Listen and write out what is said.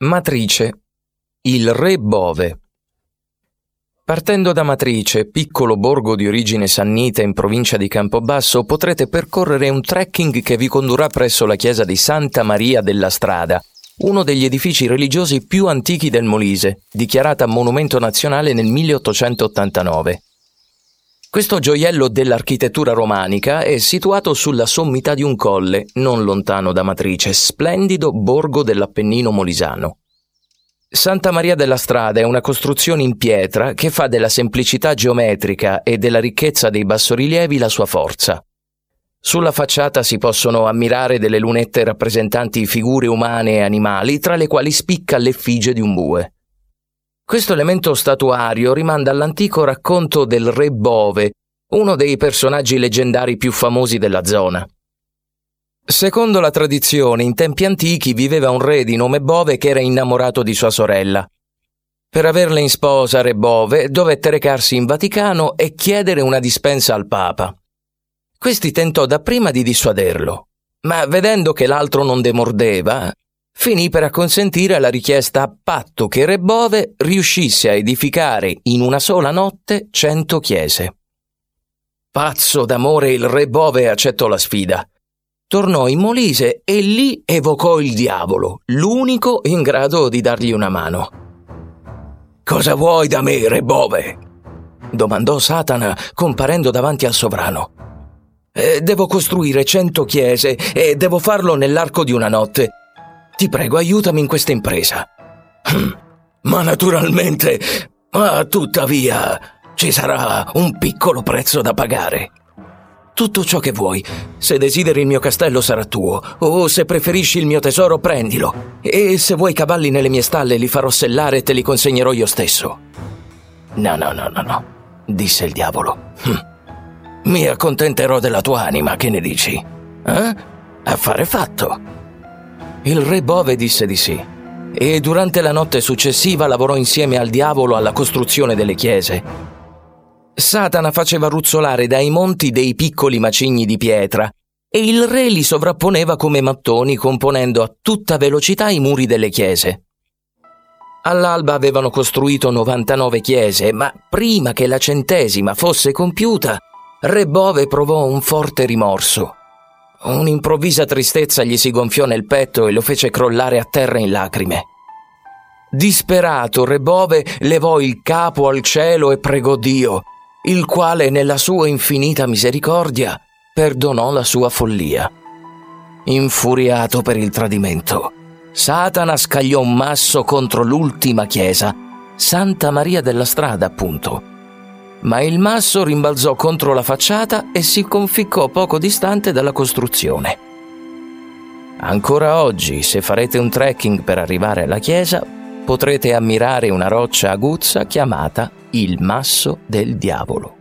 Matrice. Il re Bove. Partendo da Matrice, piccolo borgo di origine sannita in provincia di Campobasso, potrete percorrere un trekking che vi condurrà presso la chiesa di Santa Maria della Strada, uno degli edifici religiosi più antichi del Molise, dichiarata monumento nazionale nel 1889. Questo gioiello dell'architettura romanica è situato sulla sommità di un colle, non lontano da Matrice, splendido borgo dell'Appennino molisano. Santa Maria della Strada è una costruzione in pietra che fa della semplicità geometrica e della ricchezza dei bassorilievi la sua forza. Sulla facciata si possono ammirare delle lunette rappresentanti figure umane e animali, tra le quali spicca l'effigie di un bue. Questo elemento statuario rimanda all'antico racconto del re Bove, uno dei personaggi leggendari più famosi della zona. Secondo la tradizione, in tempi antichi viveva un re di nome Bove che era innamorato di sua sorella. Per averla in sposa, re Bove dovette recarsi in Vaticano e chiedere una dispensa al Papa. Questi tentò dapprima di dissuaderlo, ma vedendo che l'altro non demordeva, finì per acconsentire alla richiesta a patto che Re Bove riuscisse a edificare in una sola notte cento chiese. Pazzo d'amore il Re Bove accettò la sfida. Tornò in Molise e lì evocò il diavolo, l'unico in grado di dargli una mano. Cosa vuoi da me, Re Bove? domandò Satana comparendo davanti al sovrano. Eh, devo costruire cento chiese e devo farlo nell'arco di una notte ti prego, aiutami in questa impresa. Ma naturalmente, ma tuttavia, ci sarà un piccolo prezzo da pagare. Tutto ciò che vuoi. Se desideri il mio castello sarà tuo, o se preferisci il mio tesoro prendilo. E se vuoi cavalli nelle mie stalle li farò sellare e te li consegnerò io stesso. No, no, no, no, no, disse il diavolo. Hm. Mi accontenterò della tua anima, che ne dici? Eh? Affare fatto. Il re Bove disse di sì e durante la notte successiva lavorò insieme al diavolo alla costruzione delle chiese. Satana faceva ruzzolare dai monti dei piccoli macigni di pietra e il re li sovrapponeva come mattoni componendo a tutta velocità i muri delle chiese. All'alba avevano costruito 99 chiese, ma prima che la centesima fosse compiuta, Re Bove provò un forte rimorso Un'improvvisa tristezza gli si gonfiò nel petto e lo fece crollare a terra in lacrime. Disperato, Rebove levò il capo al cielo e pregò Dio, il quale nella sua infinita misericordia perdonò la sua follia. Infuriato per il tradimento, Satana scagliò un masso contro l'ultima chiesa, Santa Maria della Strada, appunto, ma il masso rimbalzò contro la facciata e si conficcò poco distante dalla costruzione. Ancora oggi, se farete un trekking per arrivare alla chiesa, potrete ammirare una roccia aguzza chiamata il Masso del Diavolo.